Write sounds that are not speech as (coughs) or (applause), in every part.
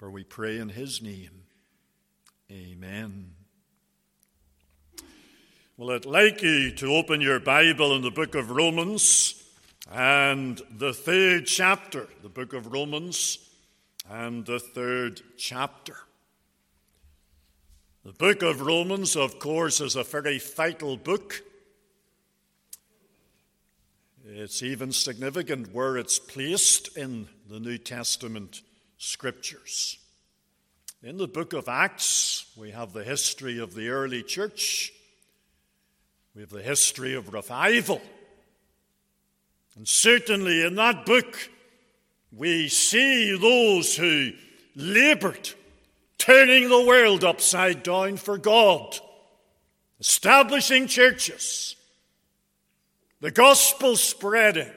For we pray in his name. Amen. Well, I'd like you to open your Bible in the book of Romans and the third chapter, the book of Romans and the third chapter. The book of Romans, of course, is a very vital book. It's even significant where it's placed in the New Testament scriptures. In the book of Acts, we have the history of the early church. We have the history of revival. And certainly in that book, we see those who labored, turning the world upside down for God, establishing churches, the gospel spreading.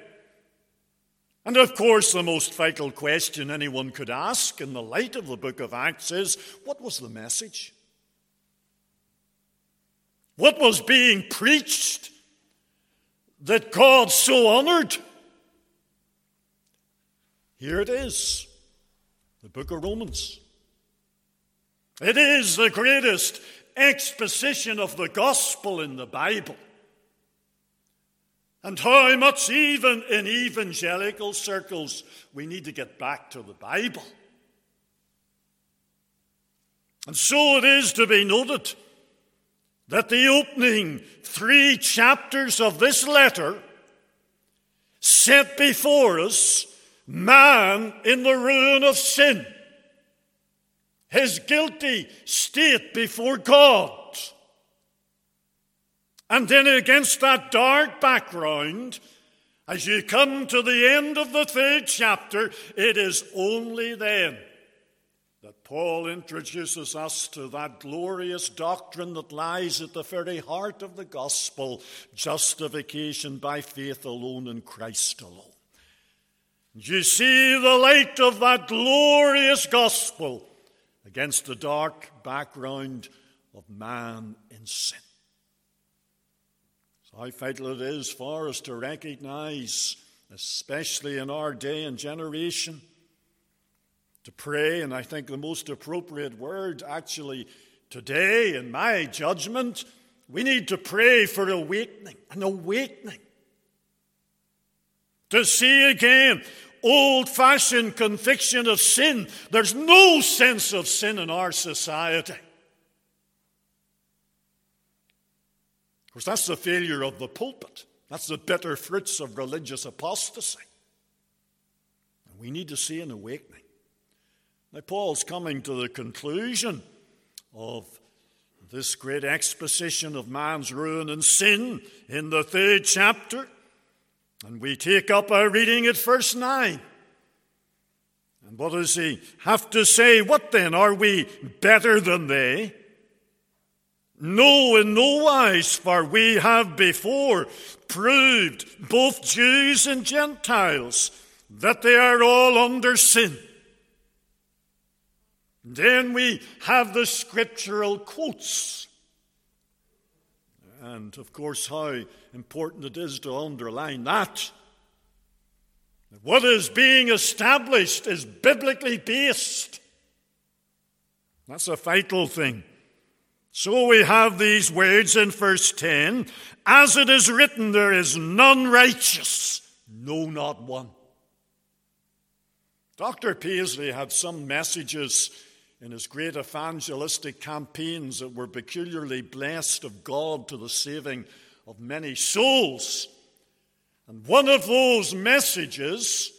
And of course, the most vital question anyone could ask in the light of the book of Acts is what was the message? What was being preached that God so honored? Here it is the book of Romans. It is the greatest exposition of the gospel in the Bible. And how much, even in evangelical circles, we need to get back to the Bible. And so it is to be noted that the opening three chapters of this letter set before us man in the ruin of sin, his guilty state before God. And then against that dark background, as you come to the end of the third chapter, it is only then that Paul introduces us to that glorious doctrine that lies at the very heart of the gospel justification by faith alone in Christ alone. You see the light of that glorious gospel against the dark background of man in sin. How vital it is for us to recognize, especially in our day and generation, to pray, and I think the most appropriate word actually today, in my judgment, we need to pray for awakening, an awakening to see again old fashioned conviction of sin. There's no sense of sin in our society. Of course, that's the failure of the pulpit. That's the bitter fruits of religious apostasy. And we need to see an awakening. Now, Paul's coming to the conclusion of this great exposition of man's ruin and sin in the third chapter. And we take up our reading at verse 9. And what does he have to say? What then? Are we better than they? No, in no wise, for we have before proved, both Jews and Gentiles, that they are all under sin. Then we have the scriptural quotes. And of course, how important it is to underline that. What is being established is biblically based. That's a vital thing. So we have these words in verse 10 As it is written, there is none righteous, no, not one. Dr. Paisley had some messages in his great evangelistic campaigns that were peculiarly blessed of God to the saving of many souls. And one of those messages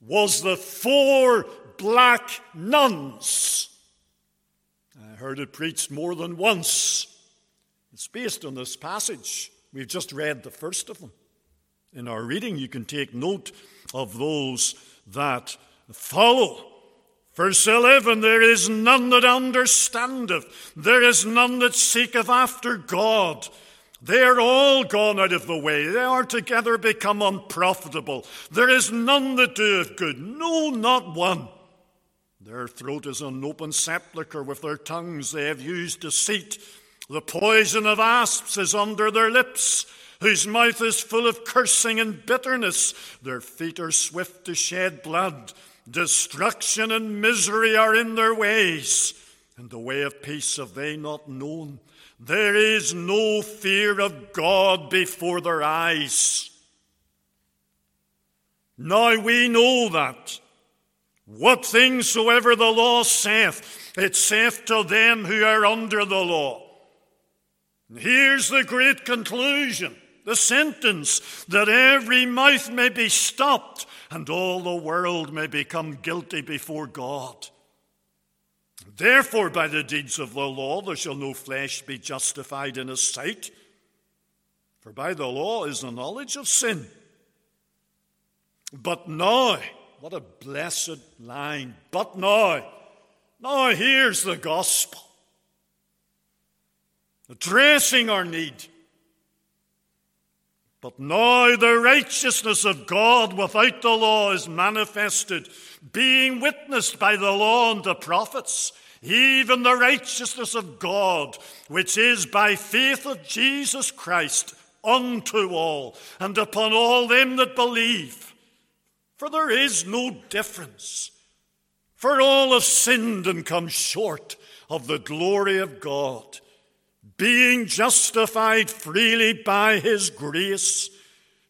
was the four black nuns. I heard it preached more than once. It's based on this passage. We've just read the first of them. In our reading, you can take note of those that follow. Verse 11 There is none that understandeth, there is none that seeketh after God. They are all gone out of the way. They are together become unprofitable. There is none that doeth good, no, not one. Their throat is an open sepulchre. With their tongues they have used deceit. The poison of asps is under their lips, whose mouth is full of cursing and bitterness. Their feet are swift to shed blood Destruction and misery are in their ways, and the way of peace have they not known. There is no fear of God before their eyes. Now we know that. What things soever the law saith, it saith to them who are under the law. And here's the great conclusion the sentence that every mouth may be stopped and all the world may become guilty before God. Therefore, by the deeds of the law, there shall no flesh be justified in his sight. For by the law is the knowledge of sin. But now, what a blessed line. But now, now here's the gospel addressing our need. But now the righteousness of God without the law is manifested, being witnessed by the law and the prophets, even the righteousness of God, which is by faith of Jesus Christ unto all, and upon all them that believe. For there is no difference. For all have sinned and come short of the glory of God being justified freely by his grace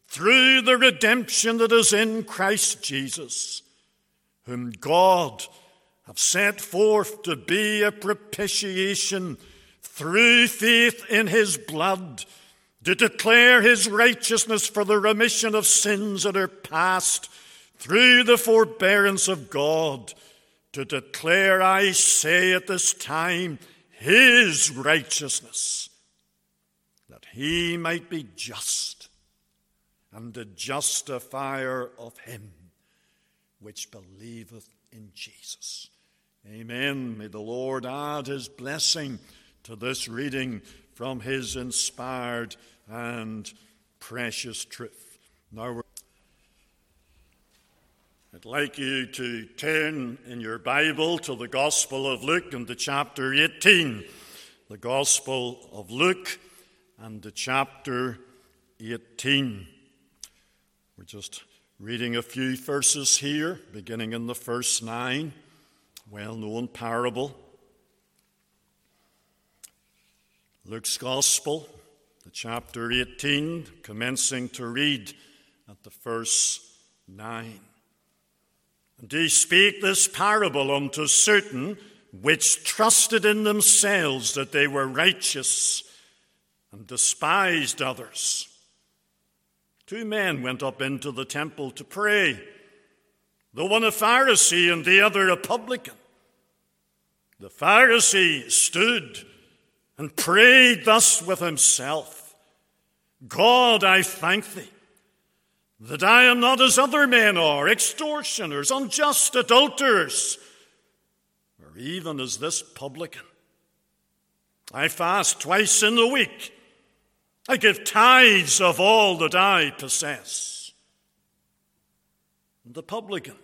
through the redemption that is in Christ Jesus, whom God have set forth to be a propitiation through faith in his blood, to declare his righteousness for the remission of sins that are past through the forbearance of God, to declare, I say at this time, his righteousness, that he might be just and the justifier of him which believeth in Jesus. Amen. May the Lord add his blessing to this reading from his inspired and precious truth. Now I'd like you to turn in your Bible to the Gospel of Luke and to chapter 18. The Gospel of Luke and the chapter 18. We're just reading a few verses here, beginning in the first nine, well known parable. Luke's Gospel, the chapter 18, commencing to read at the first nine. And he spake this parable unto certain which trusted in themselves that they were righteous and despised others. Two men went up into the temple to pray, the one a Pharisee and the other a publican. The Pharisee stood and prayed thus with himself God, I thank thee that I am not as other men are, extortioners, unjust adulterers, or even as this publican. I fast twice in the week. I give tithes of all that I possess. And the publican,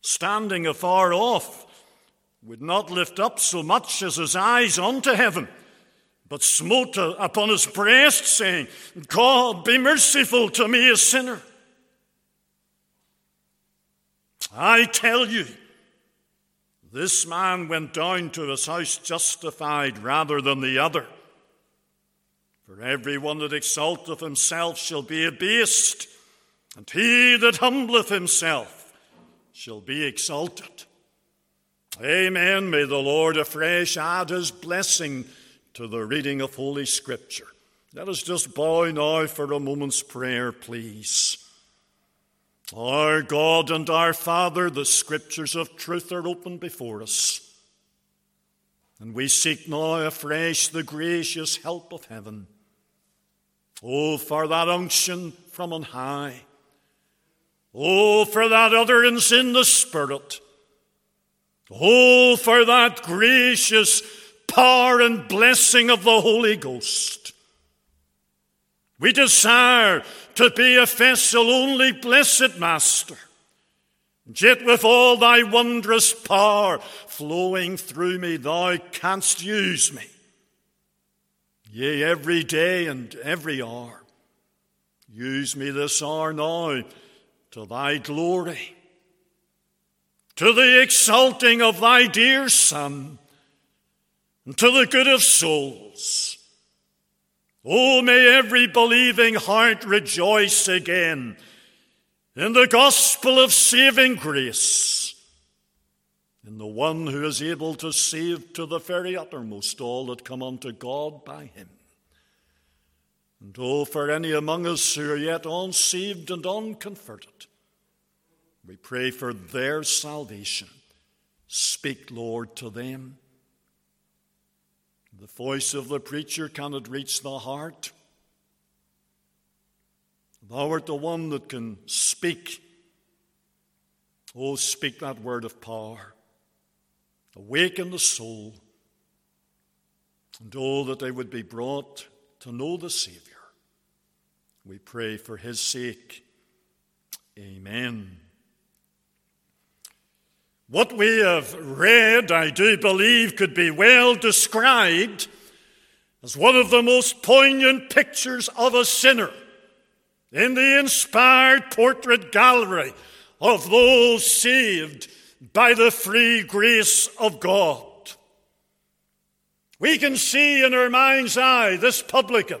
standing afar off, would not lift up so much as his eyes unto heaven but smote upon his breast, saying, God, be merciful to me, a sinner. I tell you, this man went down to his house justified rather than the other. For every one that exalteth himself shall be abased, and he that humbleth himself shall be exalted. Amen. May the Lord afresh add his blessing to the reading of Holy Scripture. Let us just bow now for a moment's prayer, please. Our God and our Father, the Scriptures of truth are open before us. And we seek now afresh the gracious help of heaven. Oh, for that unction from on high. Oh, for that utterance in the Spirit. Oh, for that gracious power and blessing of the Holy Ghost. We desire to be a vessel only, blessed Master. Yet with all thy wondrous power flowing through me, thou canst use me. Yea, every day and every hour. Use me this hour now to thy glory to the exalting of thy dear Son, to the good of souls. Oh, may every believing heart rejoice again in the gospel of saving grace, in the one who is able to save to the very uttermost all that come unto God by him. And oh, for any among us who are yet unsaved and unconverted, we pray for their salvation. Speak, Lord, to them. The voice of the preacher cannot reach the heart. Thou art the one that can speak. Oh, speak that word of power. Awaken the soul. And oh, that they would be brought to know the Savior. We pray for his sake. Amen. What we have read, I do believe, could be well described as one of the most poignant pictures of a sinner in the inspired portrait gallery of those saved by the free grace of God. We can see in our mind's eye this publican.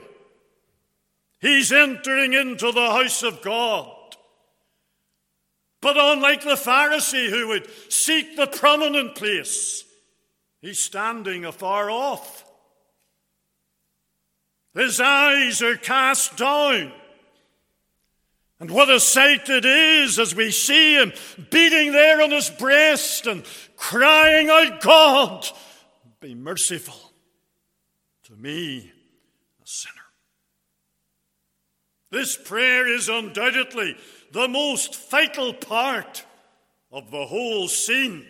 He's entering into the house of God. But unlike the Pharisee who would seek the prominent place, he's standing afar off. His eyes are cast down. And what a sight it is as we see him beating there on his breast and crying out, God, be merciful to me, a sinner. This prayer is undoubtedly the most vital part of the whole scene.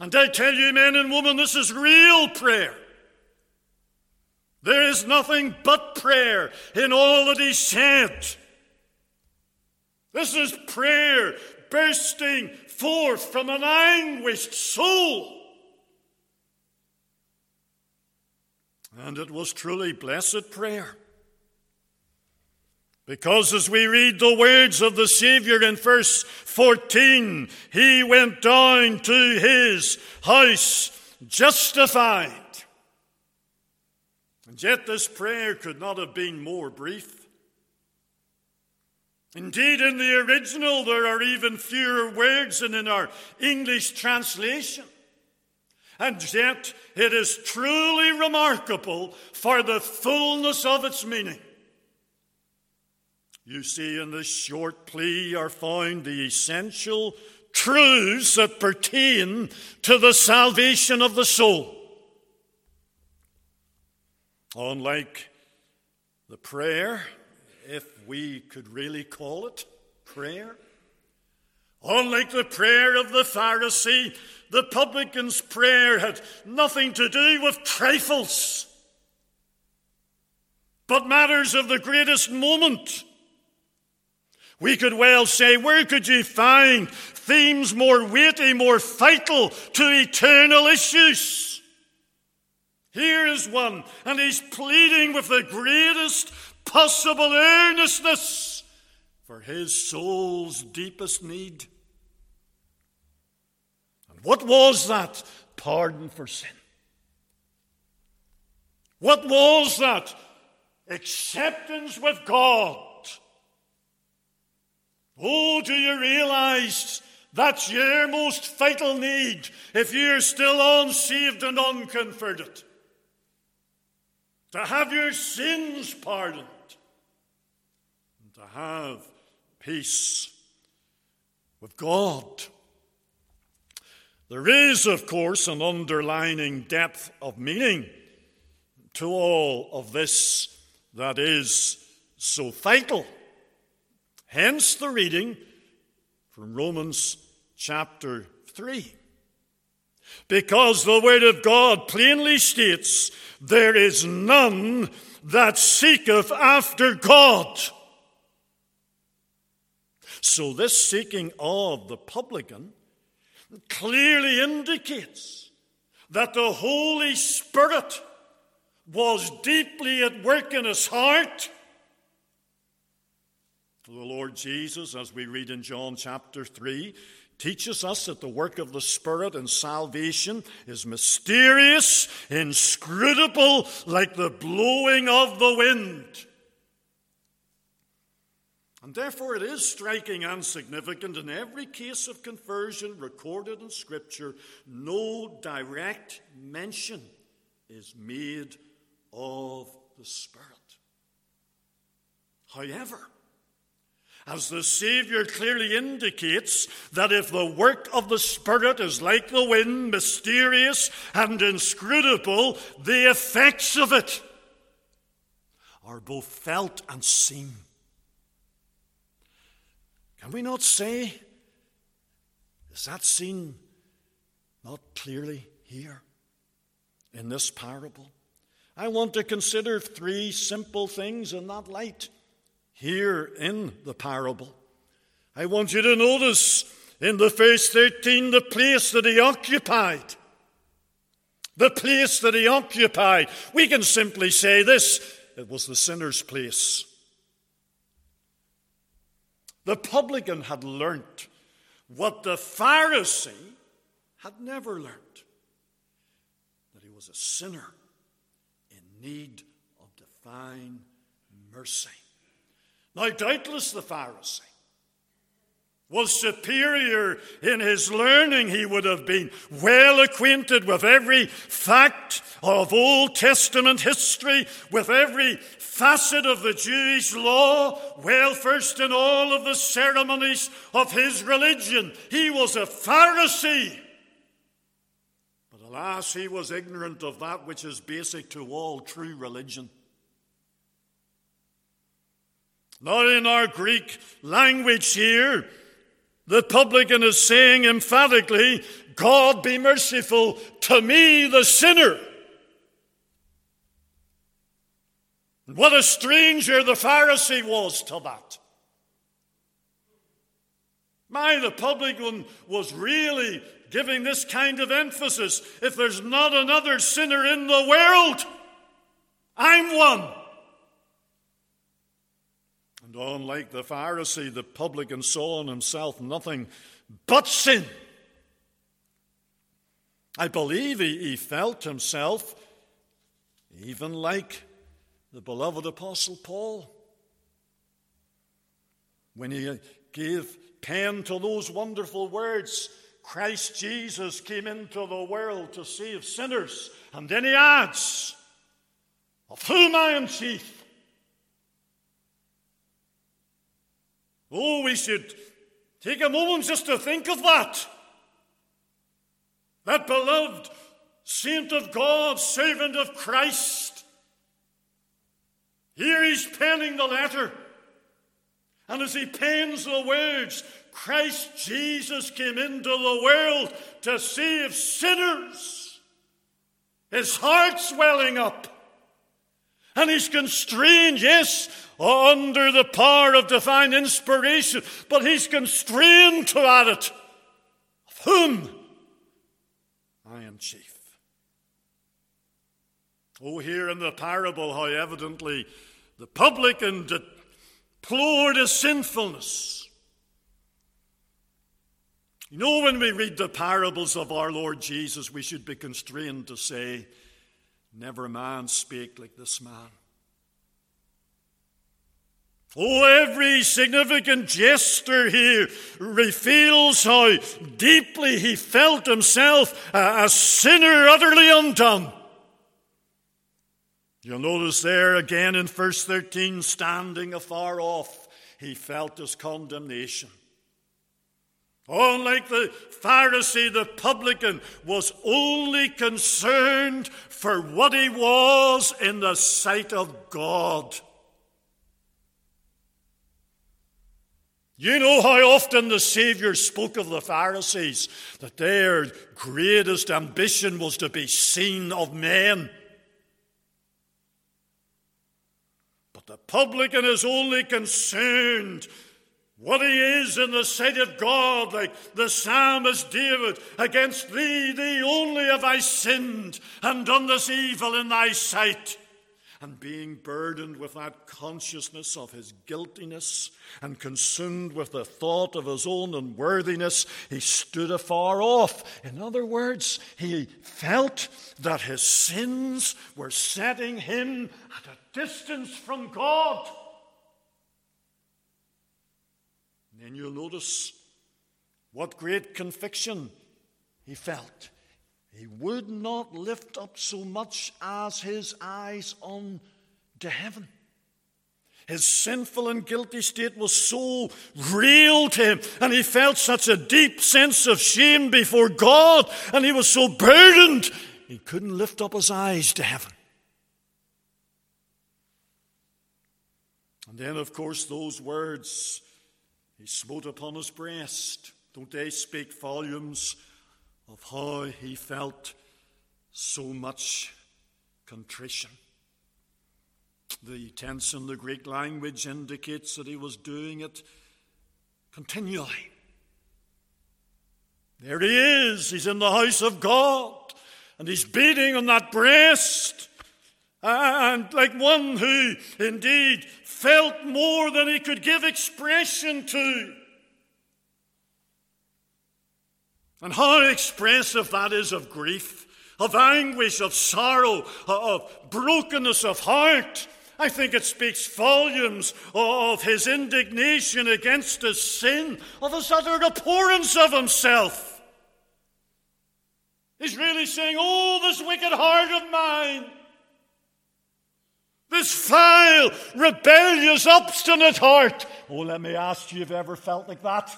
And I tell you, men and women, this is real prayer. There is nothing but prayer in all that he said. This is prayer bursting forth from an anguished soul. And it was truly blessed prayer. Because as we read the words of the Savior in verse 14, he went down to his house justified. And yet this prayer could not have been more brief. Indeed, in the original, there are even fewer words than in our English translation. And yet, it is truly remarkable for the fullness of its meaning. You see, in this short plea are found the essential truths that pertain to the salvation of the soul. Unlike the prayer, if we could really call it prayer, unlike the prayer of the Pharisee, the publican's prayer had nothing to do with trifles, but matters of the greatest moment. We could well say, where could you find themes more weighty, more vital to eternal issues? Here is one, and he's pleading with the greatest possible earnestness for his soul's deepest need. And what was that? Pardon for sin. What was that? Acceptance with God. Oh, do you realize that's your most vital need if you're still unsaved and unconverted? To have your sins pardoned and to have peace with God. There is, of course, an underlining depth of meaning to all of this that is so vital. Hence the reading from Romans chapter 3. Because the Word of God plainly states, There is none that seeketh after God. So, this seeking of the publican clearly indicates that the Holy Spirit was deeply at work in his heart The Lord Jesus, as we read in John chapter 3, teaches us that the work of the Spirit in salvation is mysterious, inscrutable, like the blowing of the wind. And therefore, it is striking and significant in every case of conversion recorded in Scripture, no direct mention is made of the Spirit. However, as the Savior clearly indicates that if the work of the Spirit is like the wind, mysterious and inscrutable, the effects of it are both felt and seen. Can we not say, is that seen not clearly here in this parable? I want to consider three simple things in that light here in the parable. I want you to notice in the verse 13 the place that he occupied. The place that he occupied. We can simply say this it was the sinner's place. The publican had learnt what the Pharisee had never learnt that he was a sinner in need of divine mercy. Now, doubtless the Pharisee was superior in his learning. He would have been well acquainted with every fact of Old Testament history, with every facet of the Jewish law, well versed in all of the ceremonies of his religion. He was a Pharisee. But alas, he was ignorant of that which is basic to all true religion. Not in our Greek language here. The publican is saying emphatically, God be merciful to me, the sinner. What a stranger the Pharisee was to that. My, the publican was really giving this kind of emphasis. If there's not another sinner in the world, I'm one. Unlike the Pharisee, the publican saw in himself nothing but sin. I believe he, he felt himself even like the beloved Apostle Paul when he gave pen to those wonderful words Christ Jesus came into the world to save sinners. And then he adds, Of whom I am chief. Oh, we should take a moment just to think of that. That beloved saint of God, servant of Christ. Here he's penning the letter. And as he pens the words, Christ Jesus came into the world to save sinners. His heart's welling up. And he's constrained, yes, under the power of divine inspiration, but he's constrained to add it. Of whom I am chief. Oh, here in the parable, how evidently the publican deplored his sinfulness. You know, when we read the parables of our Lord Jesus, we should be constrained to say, Never man spake like this man. Oh, every significant gesture here reveals how deeply he felt himself a, sinner utterly undone. You'll notice there again in verse 13, standing afar off, he felt his condemnation. Unlike the Pharisee, the publican was only concerned for what he was in the sight of God. You know how often the Savior spoke of the Pharisees, that their greatest ambition was to be seen of men. But the publican is only concerned what he is in the sight of God, like the psalmist David, against thee, thee only have I sinned and done this evil in thy sight. And being burdened with that consciousness of his guiltiness and consumed with the thought of his own unworthiness, he stood afar off. In other words, he felt that his sins were setting him at a distance from God. And then you'll notice what great conviction he felt. He would not lift up so much as his eyes on heaven. His sinful and guilty state was so real to him, and he felt such a deep sense of shame before God, and he was so burdened, he couldn't lift up his eyes to heaven. And then, of course, those words he smote upon his breast. Don't they speak volumes of how he felt so much contrition. The tense in the Greek language indicates that he was doing it continually. There he is, he's in the house of God, and he's beating on that breast. And like one who indeed felt more than he could give expression to. And how expressive that is of grief, of anguish, of sorrow, of brokenness of heart. I think it speaks volumes of his indignation against his sin, of his utter abhorrence of himself. He's really saying, Oh, this wicked heart of mine, this vile, rebellious, obstinate heart. Oh, let me ask you if you ever felt like that.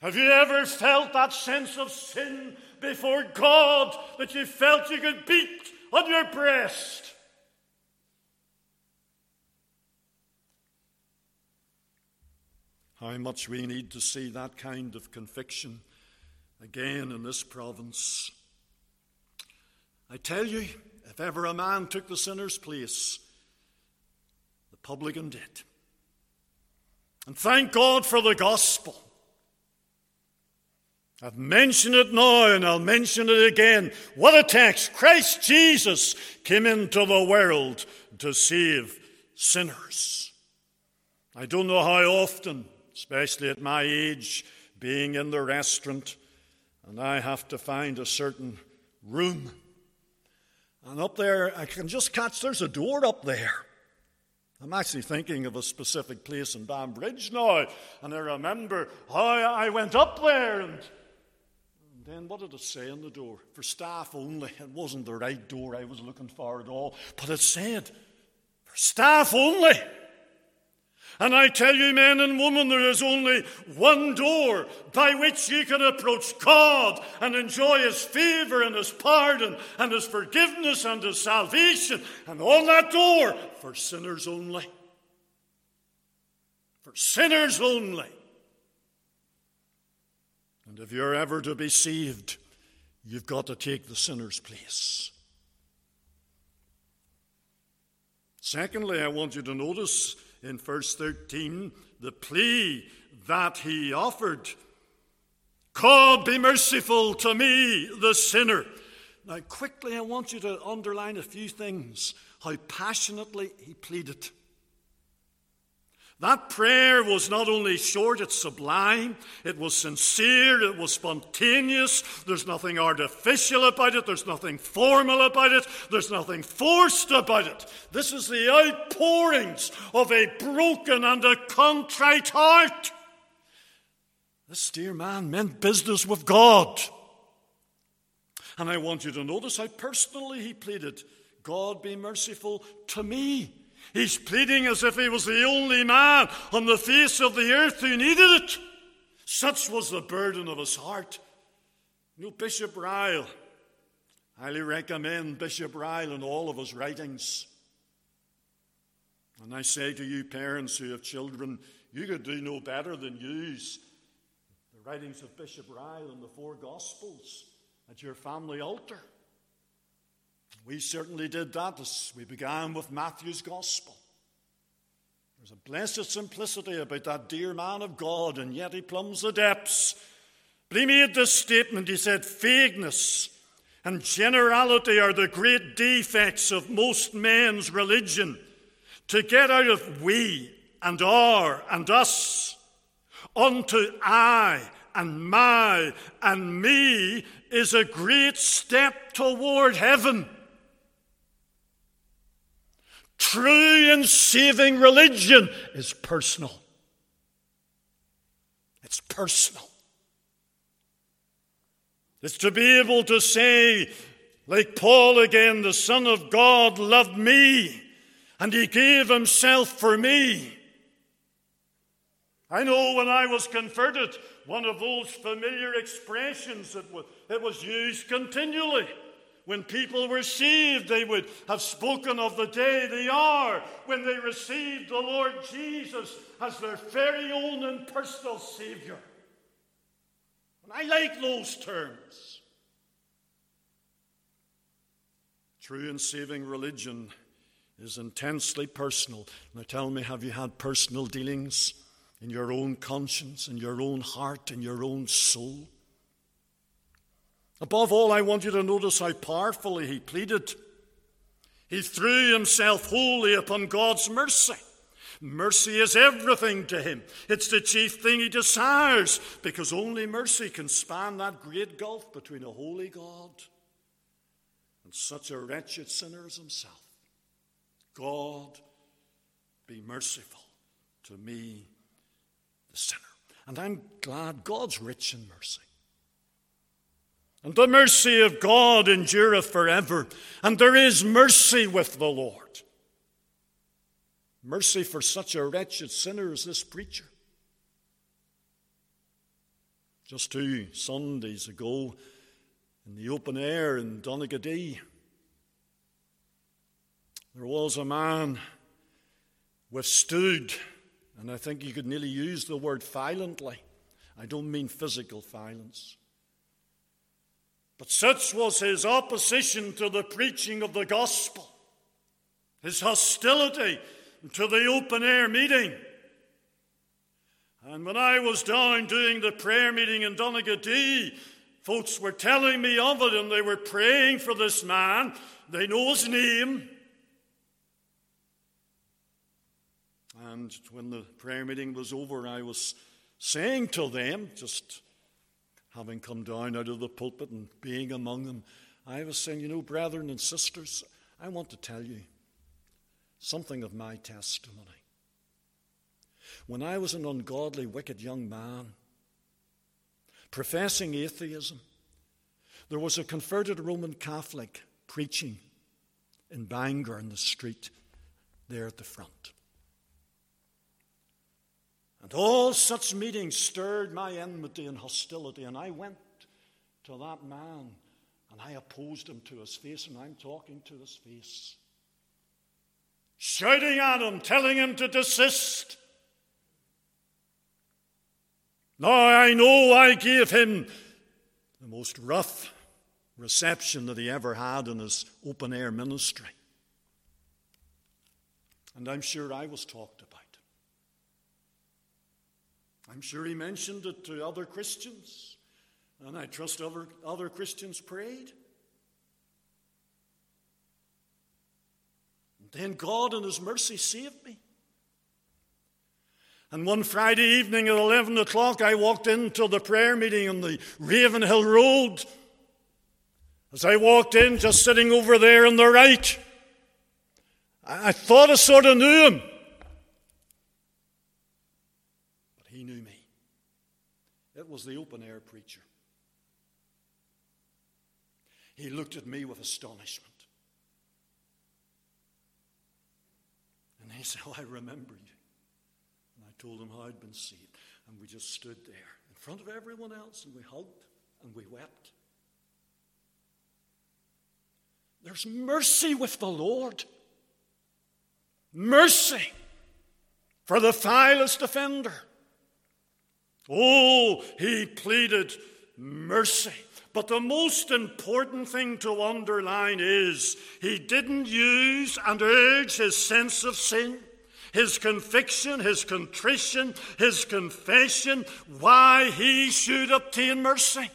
Have you ever felt that sense of sin before God that you felt you could beat on your breast? How much we need to see that kind of conviction again in this province. I tell you, if ever a man took the sinner's place, the publican did. And thank God for the gospel. I've mentioned it now and I'll mention it again. What a text! Christ Jesus came into the world to save sinners. I don't know how often, especially at my age, being in the restaurant, and I have to find a certain room. And up there, I can just catch there's a door up there. I'm actually thinking of a specific place in Banbridge now, and I remember how I went up there and then what did it say on the door? For staff only. It wasn't the right door I was looking for at all, but it said, for staff only. And I tell you, men and women, there is only one door by which you can approach God and enjoy His favor and His pardon and His forgiveness and His salvation. And on that door, for sinners only. For sinners only. And if you're ever to be saved, you've got to take the sinner's place. Secondly, I want you to notice in verse 13 the plea that he offered God, be merciful to me, the sinner. Now, quickly, I want you to underline a few things how passionately he pleaded. That prayer was not only short, it's sublime, it was sincere, it was spontaneous. There's nothing artificial about it, there's nothing formal about it, there's nothing forced about it. This is the outpourings of a broken and a contrite heart. This dear man meant business with God. And I want you to notice how personally he pleaded God be merciful to me He's pleading as if he was the only man on the face of the earth who needed it. Such was the burden of his heart. You know, Bishop Ryle, highly recommend Bishop Ryle in all of his writings. And I say to you, parents who have children, you could do no better than use the writings of Bishop Ryle in the four Gospels at your family altar. We certainly did that as we began with Matthew's Gospel. There's a blessed simplicity about that dear man of God, and yet he plumbs the depths. But he made this statement. He said, Vagueness, and generality are the great defects of most men's religion. To get out of we and our and us unto I and my and me is a great step toward heaven. True and saving religion is personal. It's personal. It's to be able to say, like Paul again, the Son of God loved me and he gave himself for me. I know when I was converted, one of those familiar expressions that was, it was used continually. When people were saved, they would have spoken of the day, the hour, when they received the Lord Jesus as their very own and personal Savior. And I like those terms. True and saving religion is intensely personal. Now tell me, have you had personal dealings in your own conscience, in your own heart, in your own soul? Above all, I want you to notice how powerfully he pleaded. He threw himself wholly upon God's mercy. Mercy is everything to him. It's the chief thing he desires because only mercy can span that great gulf between a holy God and such a wretched sinner as himself. God, be merciful to me, the sinner. And I'm glad God's rich in mercy. And the mercy of God endureth forever. And there is mercy with the Lord. Mercy for such a wretched sinner as this preacher. Just two Sundays ago, in the open air in Donaghadee, there was a man withstood, and I think you could nearly use the word violently. I don't mean physical violence. But such was his opposition to the preaching of the gospel, his hostility to the open air meeting. And when I was down doing the prayer meeting in Donaghadee, folks were telling me of it and they were praying for this man. They know his name. And when the prayer meeting was over, I was saying to them, just having come down out of the pulpit and being among them, I was saying, you know, brethren and sisters, I want to tell you something of my testimony. When I was an ungodly, wicked young man, professing atheism, there was a converted Roman Catholic preaching in Bangor in the street there at the front. And all such meetings stirred my enmity and hostility, and I went to that man and I opposed him to his face, and I'm talking to his face shouting at him, telling him to desist. Now I know I gave him the most rough reception that he ever had in his open air ministry. And I'm sure I was talked. I'm sure he mentioned it to other Christians, and I trust other, other Christians prayed. Then God, in His mercy, saved me. And one Friday evening at 11 o'clock, I walked into the prayer meeting on the Ravenhill Road. As I walked in, just sitting over there on the right, I thought I sort of knew him. But he knew me. It was the open air preacher. He looked at me with astonishment. And he (laughs) said, Oh, I remember you. And I told him how I'd been saved. And we just stood there in front of everyone else and we hugged and we wept. There's mercy with the Lord. Mercy for the vilest offender. Oh, he pleaded mercy. But the most important thing to underline is he didn't use and urge his sense of sin, his conviction, his contrition, his confession, why he should obtain mercy.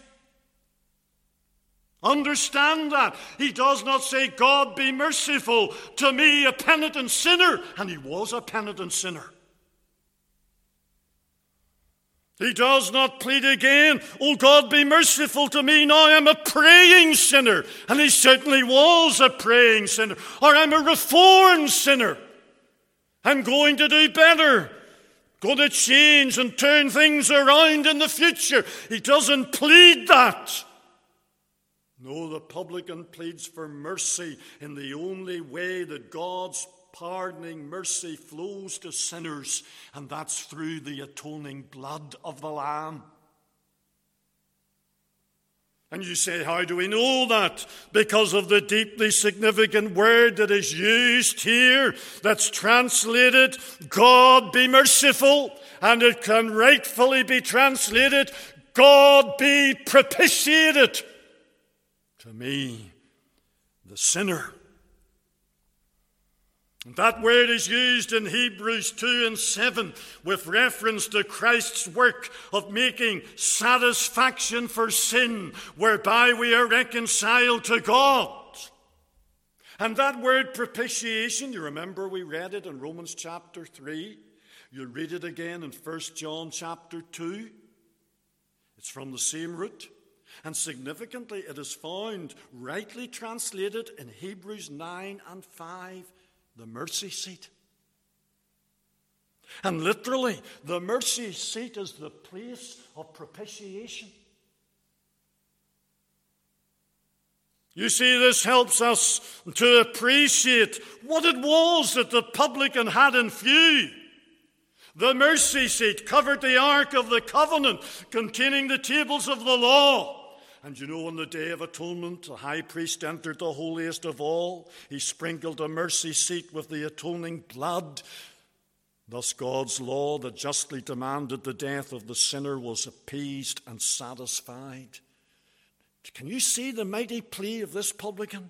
Understand that. He does not say, God be merciful to me, a penitent sinner. And he was a penitent sinner. He does not plead again, Oh God, be merciful to me. Now I'm a praying sinner. And he certainly was a praying sinner. Or I'm a reformed sinner. I'm going to do better. Going to change and turn things around in the future. He doesn't plead that. No, the publican pleads for mercy in the only way that God's pardoning mercy flows to sinners, and that's through the atoning blood of the Lamb. And you say, How do we know that? Because of the deeply significant word that is used here, that's translated, God be merciful, and it can rightfully be translated, God be propitiated to me, the sinner. That word is used in Hebrews 2 and 7 with reference to Christ's work of making satisfaction for sin, whereby we are reconciled to God. And that word propitiation, you remember we read it in Romans chapter 3. You'll read it again in 1 John chapter 2. It's from the same root. And significantly, it is found rightly translated in Hebrews 9 and 5, the mercy seat. And literally, the mercy seat is the place of propitiation. You see, this helps us to appreciate what it was that the publican had in view. The mercy seat covered the Ark of the Covenant containing the tables of the law. And you know, on the Day of Atonement, the high priest entered the holiest of all. He sprinkled a mercy seat with the atoning blood. Thus, God's law that justly demanded the death of the sinner was appeased and satisfied. Can you see the mighty plea of this publican?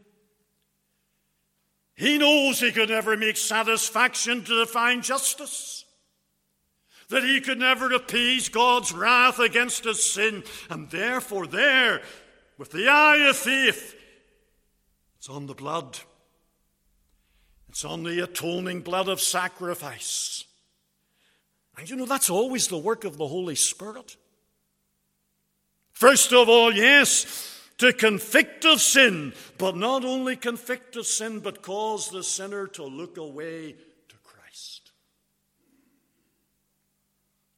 He knows he could never make satisfaction to divine justice that he could never appease God's wrath against his sin. And therefore, there, with the eye of faith, it's on the blood. It's on the atoning blood of sacrifice. And you know, that's always the work of the Holy Spirit. First of all, yes, to convict of sin, but not only convict of sin, but cause the sinner to look away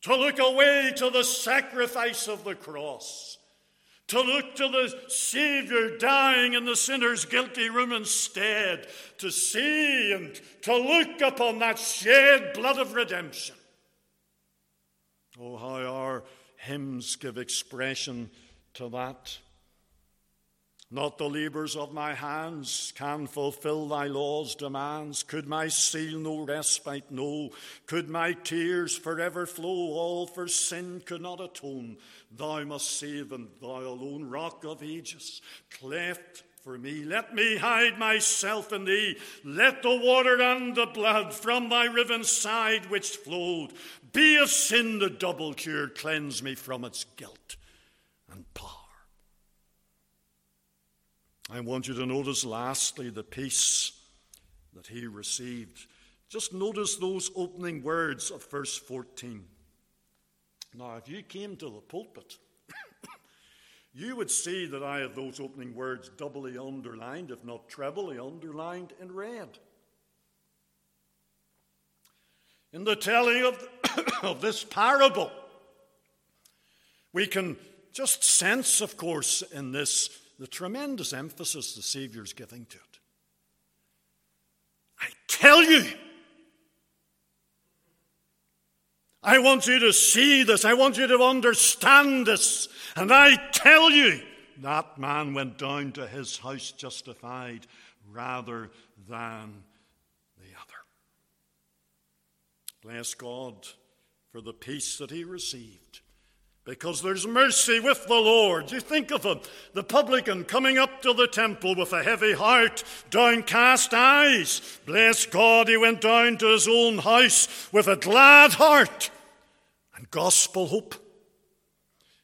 to look away to the sacrifice of the cross, to look to the Savior dying in the sinner's guilty room instead, to see and to look upon that shed blood of redemption. Oh, how our hymns give expression to that. Not the labours of my hands can fulfill thy law's demands. Could my seal no respite know? Could my tears forever flow? All for sin could not atone. Thou must save, and thou alone, rock of ages, cleft for me. Let me hide myself in thee. Let the water and the blood from thy riven side which flowed be of sin the double cure, cleanse me from its guilt and power. I want you to notice, lastly, the peace that he received. Just notice those opening words of verse 14. Now, if you came to the pulpit, (coughs) you would see that I have those opening words doubly underlined, if not trebly underlined in red. In the telling of, (coughs) of this parable, we can just sense, of course, in this the tremendous emphasis the Savior's giving to it. I tell you, I want you to see this. I want you to understand this. And I tell you, that man went down to his house justified rather than the other. Bless God for the peace that he received because there's mercy with the Lord. You think of him, the publican coming up to the temple with a heavy heart, downcast eyes. Bless God, he went down to his own house with a glad heart and gospel hope.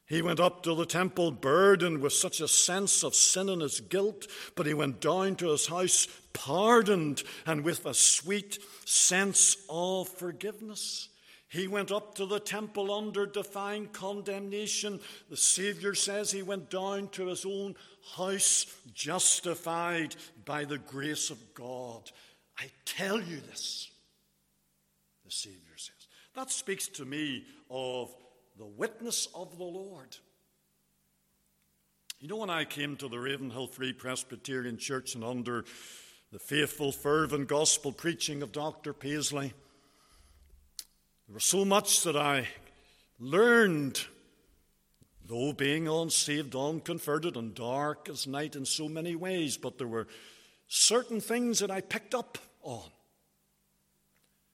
He went up to the temple burdened with such a sense of sin and his guilt, but he went down to his house pardoned and with a sweet sense of forgiveness. He went up to the temple under divine condemnation. The Savior says he went down to his own house justified by the grace of God. I tell you this, the Savior says. That speaks to me of the witness of the Lord. You know, when I came to the Ravenhill Free Presbyterian Church and under the faithful, fervent gospel preaching of Dr. Paisley, there was so much that I learned, though being unsaved, unconverted, and dark as night in so many ways, but there were certain things that I picked up on.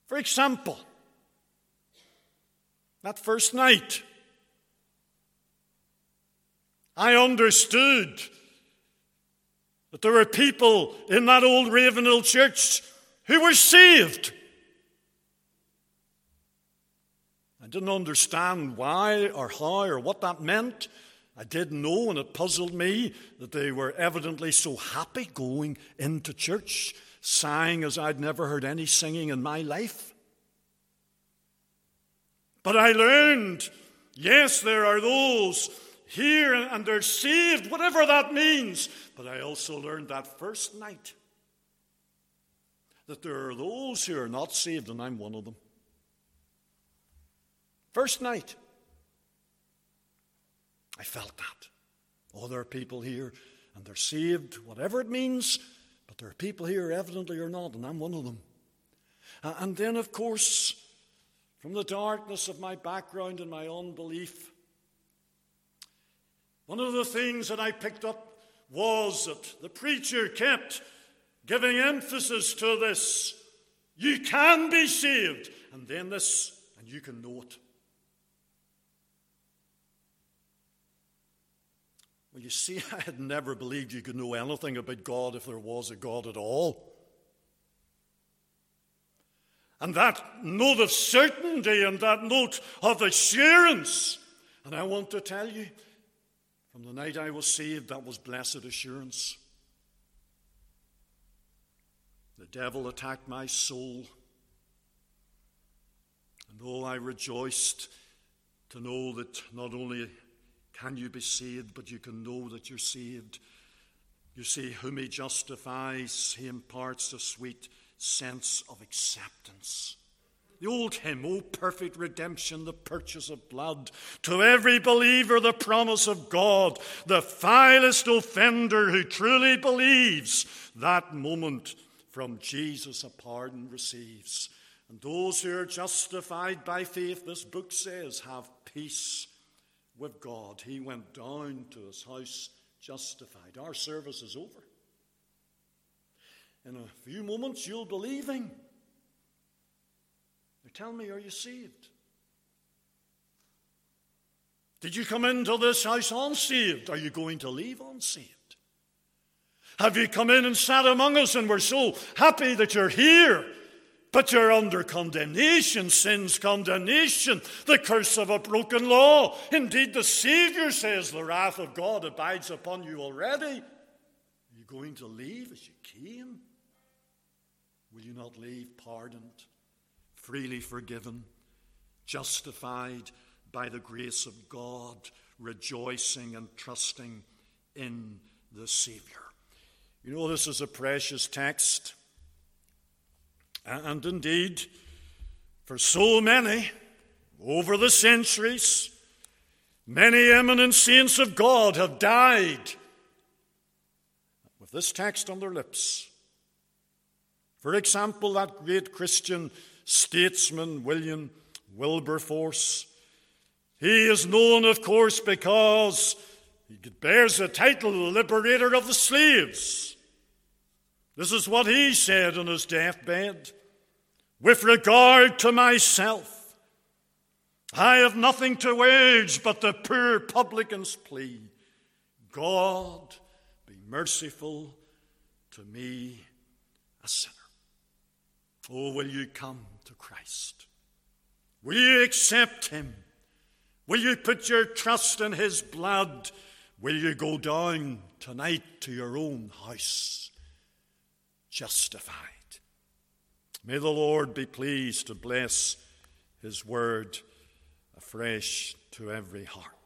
For example, that first night, I understood that there were people in that old Ravenhill church who were saved. I didn't understand why or how or what that meant. I didn't know, and it puzzled me, that they were evidently so happy going into church, sighing as I'd never heard any singing in my life. But I learned yes, there are those here and they're saved, whatever that means. But I also learned that first night that there are those who are not saved, and I'm one of them. First night, I felt that. Oh, there are people here and they're saved, whatever it means, but there are people here evidently are not, and I'm one of them. And then, of course, from the darkness of my background and my unbelief, one of the things that I picked up was that the preacher kept giving emphasis to this you can be saved, and then this, and you can know it. Well, you see, (laughs) I had never believed you could know anything about God if there was a God at all. And that note of certainty and that note of assurance. And I want to tell you, from the night I was saved, that was blessed assurance. The devil attacked my soul. And oh, I rejoiced to know that not only can you be saved, but you can know that you're saved. You see, whom he justifies, he imparts a sweet sense of acceptance. The old hymn, O perfect redemption, the purchase of blood. To every believer, the promise of God. The vilest offender who truly believes, that moment from Jesus a pardon receives. And those who are justified by faith, this book says, have peace with God. He went down to his house justified. Our service is over. In a few moments, you'll be leaving. Now tell me, are you saved? Did you come into this house unsaved? Are you going to leave unsaved? Have you come in and sat among us and we're so happy that you're here? But you're under condemnation, sin's condemnation, the curse of a broken law. Indeed, the Savior says the wrath of God abides upon you already. Are you going to leave as you came? Will you not leave pardoned, freely forgiven, justified by the grace of God, rejoicing and trusting in the Savior? You know, this is a precious text. And indeed, for so many, over the centuries, many eminent saints of God have died with this text on their lips. For example, that great Christian statesman, William Wilberforce. He is known, of course, because he bears the title liberator of the slaves. This is what he said on his deathbed. With regard to myself, I have nothing to urge but the poor publican's plea God, be merciful to me, a sinner. Oh, will you come to Christ? Will you accept him? Will you put your trust in his blood? Will you go down tonight to your own house justified? May the Lord be pleased to bless his word afresh to every heart.